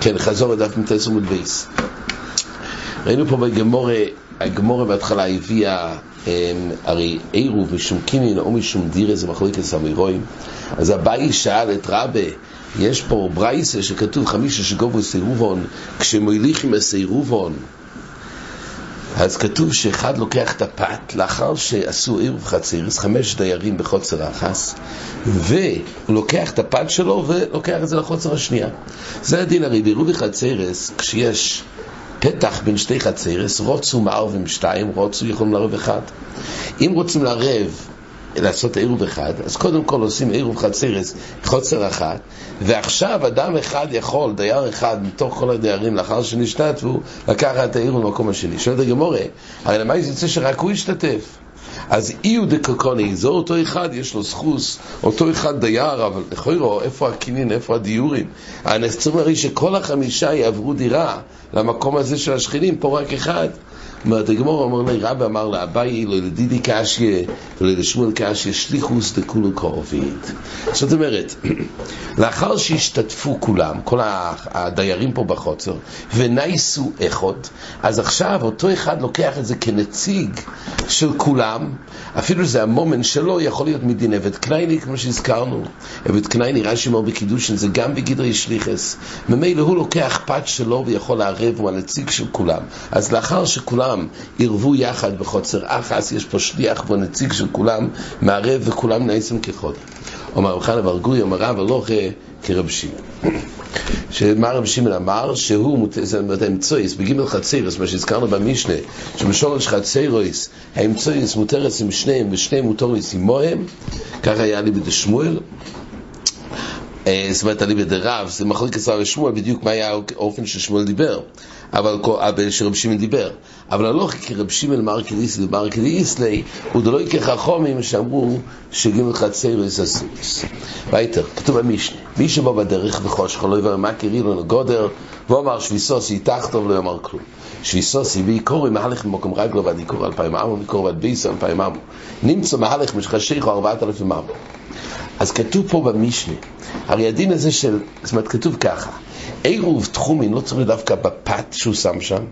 כן, חזור לדף מ"ט עמוד בייס. ראינו פה בגמרא, הגמרא בהתחלה הביאה הרי עירוב משום קניין או משום דירה זה מחלוקת אמוראים אז אביי שאל את רבה יש פה ברייתא שכתוב חמישה שגבו את עירובן כשמוליכים את עירובן אז כתוב שאחד לוקח את הפת לאחר שעשו עירוב חצרות, חמש דיירים בחצר אחת, והוא לוקח את הפת שלו ולוקח את זה לחוצר השנייה. זה הדין הרי בעירוב חצירס, כשיש פתח בין שתי חצירס, רוצו מערבים שתיים, רוצו יכולים לערב אחד. אם רוצים לערב לעשות עירוב אחד, אז קודם כל עושים עירוב חצרס, חוצר אחת, ועכשיו אדם אחד יכול, דייר אחד מתוך כל הדיירים, לאחר שנשתתפו, לקחת את העירוב במקום השני. שואלת הגמורה, הרי למה יוצא שרק הוא ישתתף? אז אי הוא דקקוני, זה אותו אחד, יש לו זכוס, אותו אחד דייר, אבל לכוירו, איפה הקינין, איפה הדיורים? אנחנו צריכים הרי שכל החמישה יעברו דירה למקום הזה של השכנים, פה רק אחד. אומרת הגמור אומר לי, רבי אמר לאביי, לא לדידי קשיה, ולא לשמואל קשיה, שליחוס דכולו קרובית. זאת אומרת, לאחר שהשתתפו כולם, כל הדיירים פה בחוצר, ונייסו איכות, אז עכשיו אותו אחד לוקח את זה כנציג של כולם, אפילו זה המומנט שלו יכול להיות מדין עבד קנייני, כמו שהזכרנו. עבד קנייני, רש"י אומר בקידושין, זה גם בגדרי שליחס. ממילא הוא לוקח פת שלו ויכול לערב, הוא הנציג של כולם. אז לאחר שכולם כולם ערבו יחד בחוצר אחס, יש פה שליח פה נציג של כולם, מערב וכולם נעשים כחוד. אומר רב חנה ברגוי, אומר רב הלוכה כרב שמעון. שמה רב שמעון אמר? שהוא, זה האמצויס, בגימל חצירס, מה שהזכרנו במשנה, שבשורש חצירויס, האמצויס מותרס עם שניהם, ושניהם מותרס עמוהם, ככה היה לי בדשמואל. אה, זאת אומרת, אני בדרב, זה מחלקת שר ושמואל, בדיוק מה היה האופן ששמואל דיבר. אבל שרב שמעון דיבר. אבל הלוך כרב שמעון מרקל איסלי מרקל איסלי, הוא דלוי כחכומים שאמרו שגימל חצר יססוס. וייטר, כתוב במשנה, מי שבא בדרך וחושך לא יבר מה קרי לו נגודר, והוא אמר שביסוסי תחתוב לא יאמר כלום. שביסוסי בעיקורי מהלך ממקום רגלו ועד עיקור אלפיים עמו, ועיקור ועד ביסו אלפיים עמו. נמצא מהלך משחשיכו ארבעת אלפים עמו. אז כתוב פה במשנה, הרי הדין הזה של, זאת אומרת, כתוב ככה, עירוב תחומין לא צריך דווקא בפת שהוא שם שם,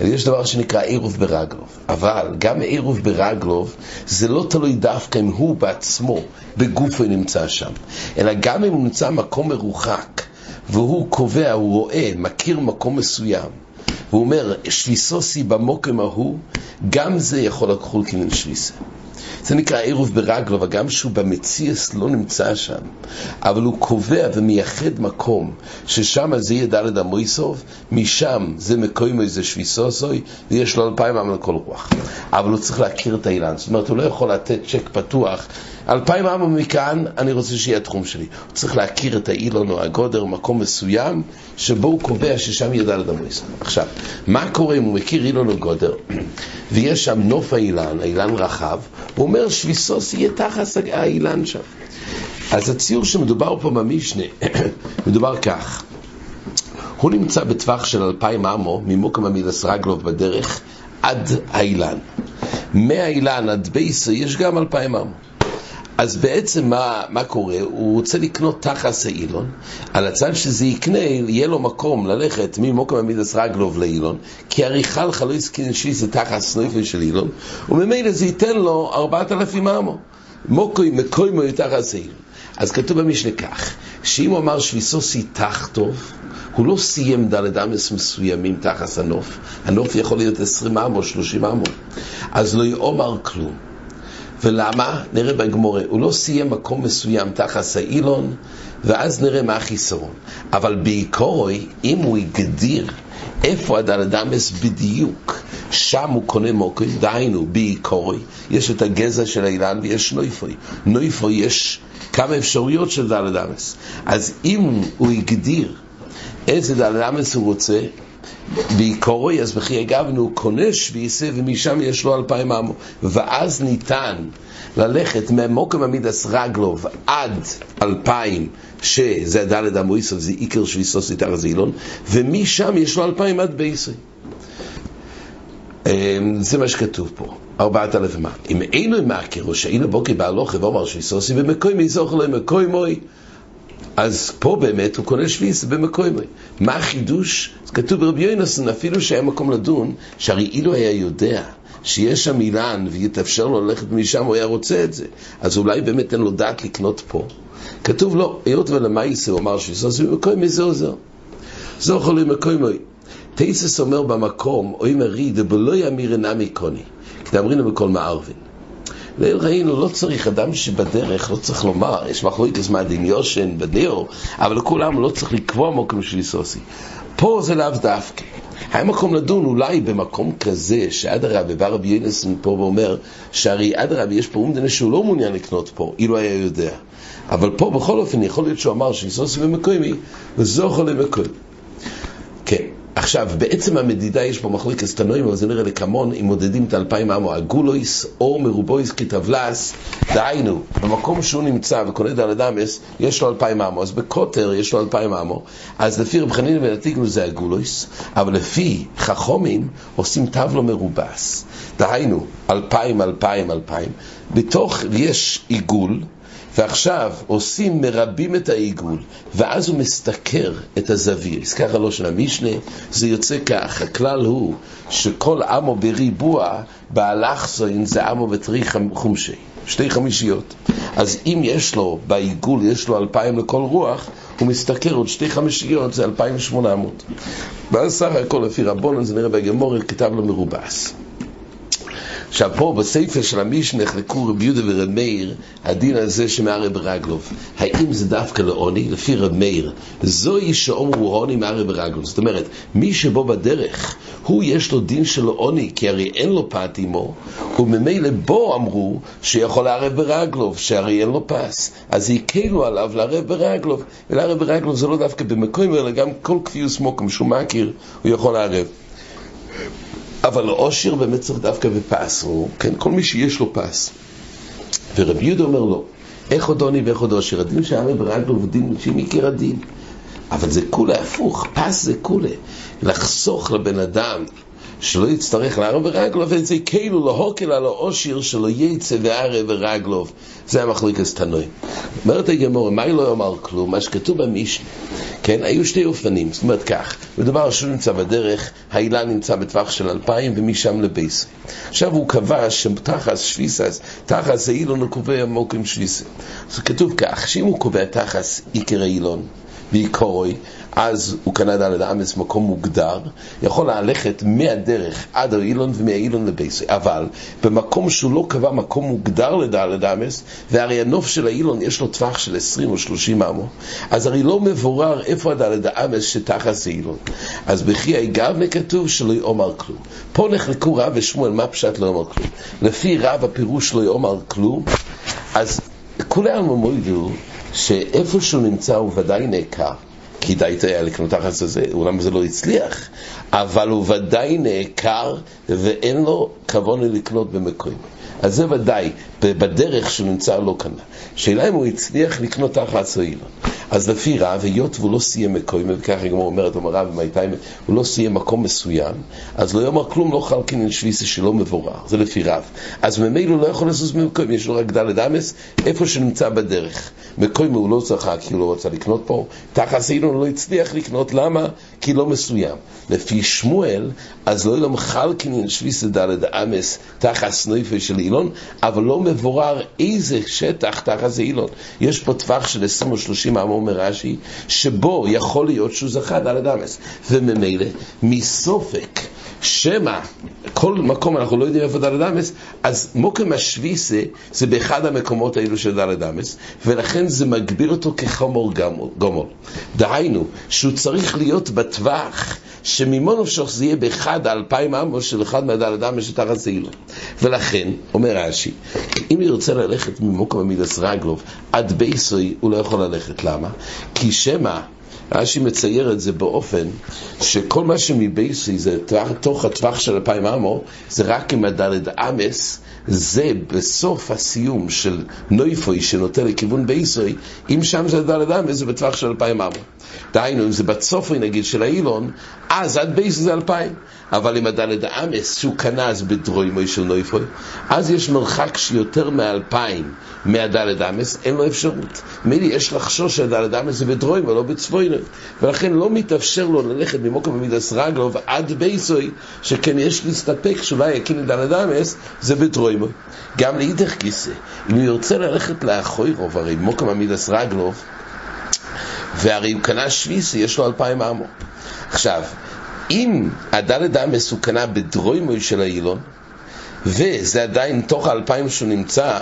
אלא יש דבר שנקרא עירוב ברגלוב. אבל גם עירוב ברגלוב זה לא תלוי דווקא אם הוא בעצמו בגופו נמצא שם, אלא גם אם הוא נמצא במקום מרוחק, והוא קובע, הוא רואה, מכיר מקום מסוים, והוא אומר, שליסוסי במוקם ההוא, גם זה יכול לקחול כמין שליסה. זה נקרא עירוב ברגלו, וגם שהוא במציאס לא נמצא שם, אבל הוא קובע ומייחד מקום, ששם זה יהיה דלת המויסוב, משם זה מקוימו איזה שביסוסוי, ויש לו אלפיים עם לכל רוח. אבל הוא צריך להכיר את האילן, זאת אומרת, הוא לא יכול לתת צ'ק פתוח, אלפיים עם מכאן, אני רוצה שיהיה התחום שלי. הוא צריך להכיר את האילון או הגודר, מקום מסוים, שבו הוא קובע ששם דלת המויסוב. עכשיו, מה קורה אם הוא מכיר אילון או גודר, ויש שם נוף האילן, האילן רחב, הוא אומר שביסוס יהיה תחת האילן שם. אז הציור שמדובר פה במשנה, מדובר כך, הוא נמצא בטווח של אלפיים אמו, ממוקם המילס רגלוב בדרך, עד האילן. מהאילן עד בייסו יש גם אלפיים אמו. אז בעצם מה, מה קורה? הוא רוצה לקנות תחס האילון, על הצד שזה יקנה, יהיה לו מקום ללכת ממוקם המידס רגלוב לאילון, כי עריכה לך לא יסכין שיזה תחס נויפל של אילון, וממילא זה ייתן לו ארבעת אלפים אמו. מוקוי מקוימו תחס האילון. אז כתוב במשנה כך, שאם הוא אמר שביסוסי תחטוב, הוא לא סיים דלת אמס מסוימים תחס הנוף, הנוף יכול להיות עשרים אמו, שלושים אמו, אז לא יאמר כלום. ולמה? נראה בגמורה. הוא לא סיים מקום מסוים תחת האילון, ואז נראה מה החיסרון. אבל בעיקרוי, אם הוא הגדיר איפה הדלדמס בדיוק, שם הוא קונה מוקוי, דהיינו, בעיקרוי, יש את הגזע של האילן ויש נויפוי. נויפוי יש כמה אפשרויות של דלדמס. אז אם הוא הגדיר איזה דלדמס הוא רוצה, בעיקרוי, אז בכי הגבנו, הוא קונה שביסה ומשם יש לו אלפיים עמו. ואז ניתן ללכת ממוקם עמידס רגלוב עד אלפיים, שזה הדלת המויסוף, זה עיקר שביסוס איתר זילון, ומשם יש לו אלפיים עד בייסי. אמ, זה מה שכתוב פה, ארבעת מה. אם אינו מכר, או שאינו בוקר בהלוכה ואומר שביסוסי במקוי מי זוכר לו מקוי מוי, אז פה באמת הוא קונה שביס במקומי. מה החידוש? זה כתוב ברבי יונסון, אפילו שהיה מקום לדון, שהרי אילו היה יודע שיש שם אילן ויתאפשר לו ללכת משם, הוא היה רוצה את זה. אז אולי באמת אין לו דעת לקנות פה. כתוב לו, היות ולמייסה הוא אמר שיסוס במקומי זה עוזר. זוכר לי מקומי. תייסס אומר במקום, אוי מרי, דבלא ימיר נמי קוני. כדאמרינו בכל מערבין. ראינו, לא צריך, אדם שבדרך, לא צריך לומר, יש מחלוקת מה דין יושן, בדיו, אבל לכולם לא צריך לקבוע מקום של איסוסי. פה זה לאו דווקא. היה מקום לדון אולי במקום כזה, שאדרבה, בא רבי ינסון פה ואומר, שהרי אדרבה, יש פה אומדנה שהוא לא מעוניין לקנות פה, אילו היה יודע. אבל פה בכל אופן יכול להיות שהוא אמר שאיסוסי במקומי, וזוכר למקומי. עכשיו, בעצם המדידה יש פה מחלוקת תנועים, אבל זה נראה לקמון, אם מודדים את אלפיים עמו, הגולויס או מרובויס כתבלס, דהיינו, במקום שהוא נמצא וקונה דל אדמס, יש לו אלפיים עמו, אז בקוטר יש לו אלפיים עמו, אז לפי רב חנין ונתיגנו זה הגולויס, אבל לפי חכומים עושים טבלו מרובס, דהיינו, אלפיים, אלפיים, אלפיים, בתוך יש עיגול, ועכשיו עושים, מרבים את העיגול, ואז הוא מסתכר את הזוויר. אז ככה לא של המשנה, זה יוצא כך, הכלל הוא שכל עמו בריבוע, באלכסוין זה עמו בתרי חומשי, שתי חמישיות. אז אם יש לו בעיגול, יש לו אלפיים לכל רוח, הוא מסתכר עוד שתי חמישיות, זה אלפיים ושמונה מאות. ואז סך הכל לפי רבונן, זה נראה בגמור, כתב לו מרובס. עכשיו פה בספר של המשנה נחלקו רבי יהודה ורב מאיר הדין הזה שמערב ברגלוב. האם זה דווקא לעוני? לפי רב מאיר זוהי שאומרו עוני מערב ברגלוב. זאת אומרת מי שבו בדרך הוא יש לו דין של עוני כי הרי אין לו פת עמו וממילא בו אמרו שיכול לערב ברגלוב שהרי אין לו פס. אז הקלו עליו לערב ברגלוב ולערב ברגלוב זה לא דווקא במקום אלא גם כל כפיוס מוקם שהוא מכיר הוא יכול לערב אבל העושר באמת צריך דווקא בפס, או כן, כל מי שיש לו פס. ורבי יהודה אומר לו, איך עוד עוני ואיך עוד עושר? הדין שהרי ברגלו ודין שהיא מכיר הדין. אבל זה כולה הפוך, פס זה כולה. לחסוך לבן אדם שלא יצטרך לערב ברגלו, וזה כאילו להוקל על העושר שלא יצא וערב ברגלו. זה המחליקס תנוי. אומרת הגמור, מה היא לא יאמר כלום? מה שכתוב במשנה, כן, היו שתי אופנים, זאת אומרת כך, מדובר שהוא נמצא בדרך, האילן נמצא בטווח של אלפיים ומשם לבייסי. עכשיו הוא קבע שתחס שפיסס, תחס האילון הוא קובע מוקים שפיסה. אז כתוב כך, שאם הוא קובע תחס עיקר האילון, בעיקרוי, אז הוא קנה דלת אמס מקום מוגדר, יכול ללכת מהדרך עד האילון ומהאילון לבייסי. אבל במקום שהוא לא קבע מקום מוגדר לדלת אמס, והרי הנוף של האילון יש לו טווח של 20 או 30 אמו, אז הרי לא מבורר איפה הדלת אמס שתחת האילון. אז בכי היגבנה כתוב שלא יאמר כלום. פה נחלקו רב ושמואל, מה פשט לא יאמר כלום? לפי רב הפירוש לא יאמר כלום, אז כולם אמרו שאיפה שהוא נמצא הוא ודאי נעקר. כדאי היה לקנות תחת הזה, אולם זה לא הצליח, אבל הוא ודאי נעקר ואין לו כבוד לקנות במקום. אז זה ודאי, בדרך שהוא נמצא לא קנה. שאלה אם הוא הצליח לקנות תחת סוילון. אז לפי רב, היות והוא לא סיים מקום, וככה גם הוא אומר במייטיים, הוא לא סיים מקום מסוים, אז לא יאמר כלום, לא חל קינין שוויסה שלא מבורר, זה לפי רב. אז ממילא הוא לא יכול לזוז ממקום, יש לו רק דלת אמס, איפה שנמצא בדרך. מקום הוא לא צחק כי הוא לא רצה לקנות פה, תחת סילון לא הצליח לקנות, למה? כי לא מסוים. לפי שמואל, אז לא ילום חל קינין שוויסה דלת אמס תחת סנויפה של אילון, אבל לא מבורר איזה שטח תחת זה אילון. יש פה טווח של 20 או 30 עמוד אומר רש"י, שבו יכול להיות שהוא זכה דלת אמס. וממילא, מסופק, שמא, כל מקום אנחנו לא יודעים איפה דלת אמס, אז מוקם השוויסה זה באחד המקומות האלו של דלת אמס, ולכן זה מגביר אותו כחומר גומול. דהיינו, שהוא צריך להיות בטווח שממון אפשוך זה יהיה באחד האלפיים עמוס של אחד מהדלת אמס שתחת זעילו. ולכן, אומר רש"י, אם ירצה ללכת ממוקם המידס רגלוב עד בייסוי, הוא לא יכול ללכת. למה? כי שמא רש"י מצייר את זה באופן שכל מה שמבייסי זה תוך הטווח של אלפיים אמו, זה רק עם הדלת אמס, זה בסוף הסיום של נויפוי שנוטה לכיוון בייסוי, אם שם זה הדלת אמס זה בטווח של אלפיים אמו. דהיינו, אם זה בצופי נגיד של האילון, אז עד בייסוי זה אלפיים. אבל אם הדלת אמס שהוא קנה אז בדרוימוי של נויפוי, אז יש מרחק שיותר מאלפיים מהדלת אמס, אין לו אפשרות. מילי, יש לחשוש שהדלת אמס זה בדרוימוי, לא בצפוינו. ולכן לא מתאפשר לו ללכת ממוקם במידס רגלוב עד בייסוי, שכן יש להסתפק שאולי דלת אמס, זה בדרוימוי. גם לאידך כיסא, אם הוא ירצה ללכת לאחוירוב, הרי מוקם במידס רגלוב, והרי הוא קנה שוויסי, יש לו אלפיים אמו. עכשיו, אם הדלת אמס הוא קנה בדרוימוי של האילון, וזה עדיין תוך האלפיים שהוא נמצא,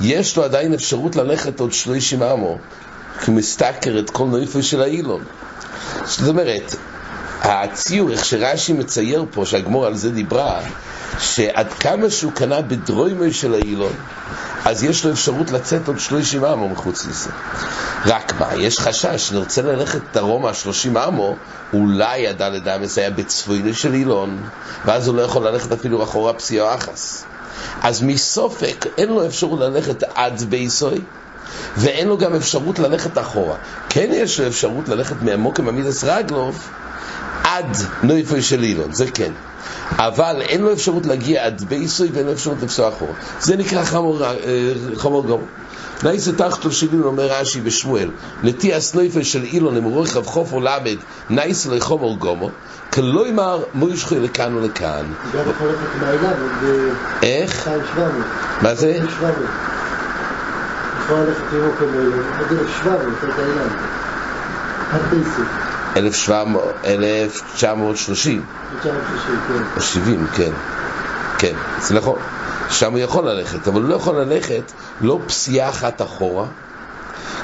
יש לו עדיין אפשרות ללכת עוד שלושים אמו, כי הוא מסתכר את כל נויפוי של האילון. זאת אומרת, הציור, איך שרש"י מצייר פה, שהגמור על זה דיברה, שעד כמה שהוא קנה בדרוימוי של האילון, אז יש לו אפשרות לצאת עוד שלושים אמו מחוץ לזה. רק מה, יש חשש שנרצה ללכת דרומה שלושים אמו, אולי הדלת אמס היה בצפוינו של אילון, ואז הוא לא יכול ללכת אפילו אחורה פסיעו אחס. אז מסופק אין לו אפשרות ללכת עד בייסוי, ואין לו גם אפשרות ללכת אחורה. כן יש לו אפשרות ללכת מעמוק עם עמידס רגלוב עד נויפוי של אילון, זה כן. אבל אין לו אפשרות להגיע עד בייסוי ואין לו אפשרות לפסוע אחורה. זה נקרא חמור, אה, חמור גמור. נייסה תחתו שילין אומר רש"י בשמואל, נטי הסנויפל של אילון למרוח רב חופר למד נייסה לחומר גומו, כלא ימר מוישכו לכאן ולכאן. איך? מה זה? אלף תשע מאות שלושים. או שבעים, כן. כן, זה נכון. שם הוא יכול ללכת, אבל הוא לא יכול ללכת לא פסיעה אחת אחורה,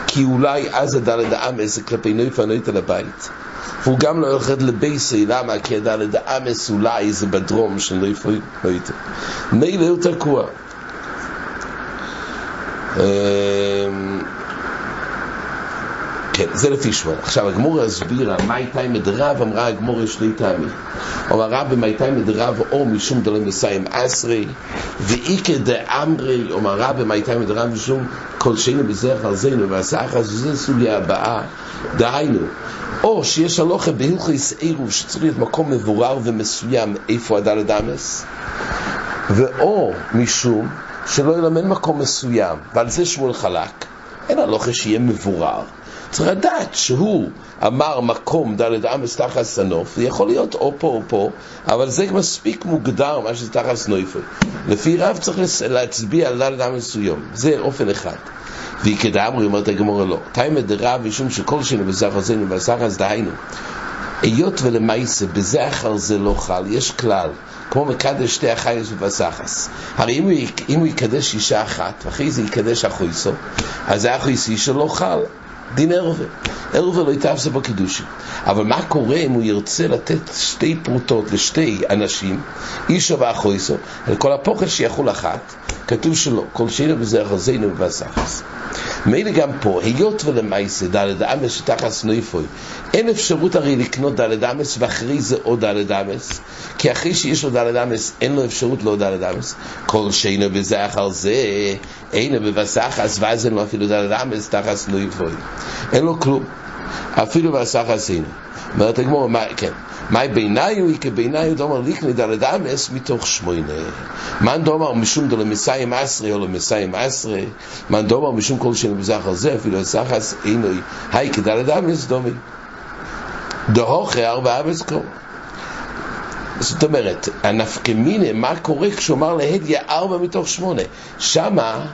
כי אולי אז הדלת האמס כלפי נויפה נויטה לבית. והוא גם לא יורד לבייסי, למה? כי הדלת האמס אולי זה בדרום של נויפה נויטה. מילא הוא תקוע. אמ, כן, זה לפי שמואל. עכשיו, הגמורה הסבירה, מה הייתה עם רב, אמרה הגמורה שני טעמים. אמר רב, הייתה עם רב, או משום דלם מסיים עשרי, ואיקא דאמרי, אמר רב, הייתה עם רב, משום כל שני בזרח על זינו, והסחר, זו סוגיה הבאה, דהיינו, או שיש הלוכה בהלכיס עירוב, שצריך להיות מקום מבורר ומסוים איפה הדלת אמס, ואו משום שלא ילמד מקום מסוים, ועל זה שמואל חלק, אין הלוכה שיהיה מבורר. צריך לדעת שהוא אמר מקום דלת אמס תחת סנוף, זה יכול להיות או פה או פה, אבל זה מספיק מוגדר מה שזה תחת סנופי. לפי רב צריך להצביע על דלת אמס מסוים, זה אופן אחד. וכדאמרי אומרת הגמורה לא. תאימה דרב משום שכל שני בזכר זינו בזכר דהיינו. היות ולמעשה אחר זה לא חל, יש כלל, כמו מקדש שתי החייס ובסחס. הרי אם הוא, אם הוא יקדש אישה אחת, ואחרי זה יקדש החויסו, אז האחויס אישה לא חל. דין ערווה. ערווה לא יתאפסה בקידושים. אבל מה קורה אם הוא ירצה לתת שתי פרוטות לשתי אנשים, אישו ואחויסו, על כל הפוחד שיחול אחת, כתוב שלא, כל שינו בזה אחזינו ובסחס. מילא גם פה, היות ולמעשה דלת אמס שתחס נויפוי, אין אפשרות הרי לקנות דלת אמס ואחרי זה עוד דלת אמס, כי אחרי שיש לו דלת אמס אין לו אפשרות לעוד דלת אמס. כל שינו אחר זה, אין בבסחס, ואז אין לו אפילו דלת אמס תחס נויפוי. אין לו כלום, אפילו בסחס אין. אומרת הגמור, כן. מאי ביניו, איקה ביניו דומר ליקני דלת אמס מתוך שמונה. מן דומר משום דלו מסיים עשרה או למסיים עשרה, מן דומר משום כל שני בזכר זה, אפילו הסחס אינוי, היי כדלת אמס דומי. דהוכה ארבע אמס קור. זאת אומרת, הנפקמינה, מה קורה כשהוא אמר להדיה ארבע מתוך שמונה? שמה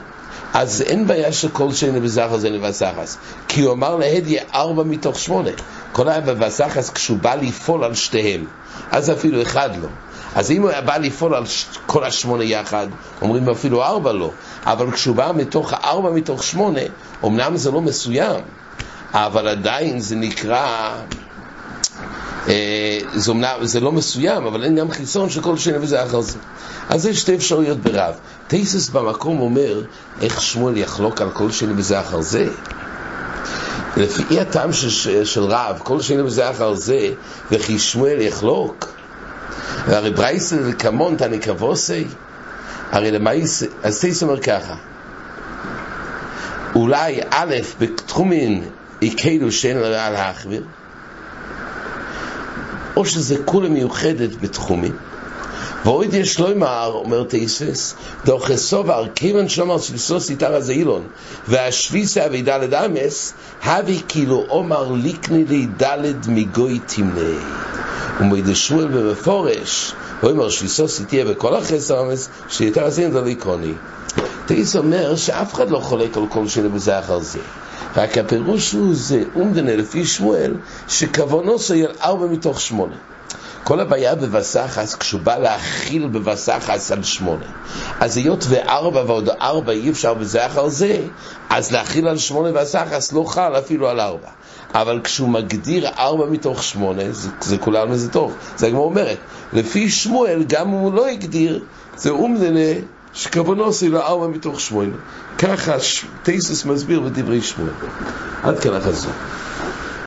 אז אין בעיה שכל שני בזכר זה לבסחס, כי הוא אמר להדיה ארבע מתוך שמונה. כל היה בבסחס כשהוא בא לפעול על שתיהם, אז אפילו אחד לא. אז אם הוא בא לפעול על כל השמונה יחד, אומרים אפילו ארבע לא. אבל כשהוא בא מתוך הארבע מתוך שמונה, אמנם זה לא מסוים, אבל עדיין זה נקרא... אה, זה, אומנם, זה לא מסוים, אבל אין גם חיסון שכל שני וזה אחר זה. אז יש שתי אפשרויות ברב. טייסס במקום אומר איך שמואל יחלוק על כל שני וזה אחר זה. לפי הטעם של, של רב, כל שני בזה אחר זה, וכי שמואל יחלוק. והרי ברייסל וכמון כבוסי, הרי למעיס, אז תייס אומר ככה, אולי א', בתחומין יקדו שאין לה להחביר, או שזה כולה מיוחדת בתחומים. ואויד יש לומר, אומר תייסס, דוח סובר, כיוון שאומר שלסוס איתר הזה אילון, והשביסה וידלת אמס, הבי כאילו אומר ליקני לי דלת מגוי תמנה. ומויד שמואל במפורש, הוא אומר שביסוס תהיה בכל החסר אמס, שיתר הזה אין ליקוני. תייס אומר שאף אחד לא חולק על כל שני בזה אחר זה. רק הפירוש הוא זה אומדנה לפי שמואל, שכוונו סויל ארבע מתוך שמונה. כל הבעיה בבסחס, כשהוא בא להכיל בבסחס על שמונה. אז היות וארבע ועוד ארבע אי אפשר בזה אחר זה, אז להכיל על שמונה בסחס לא חל אפילו על ארבע. אבל כשהוא מגדיר ארבע מתוך שמונה, זה, זה כולם וזה טוב. זה הגמור אומרת, לפי שמואל, גם אם הוא לא הגדיר, זה אומדנה שכוונו לו ארבע מתוך שמונה. ככה טייסס מסביר בדברי שמואל. עד כאן החזור.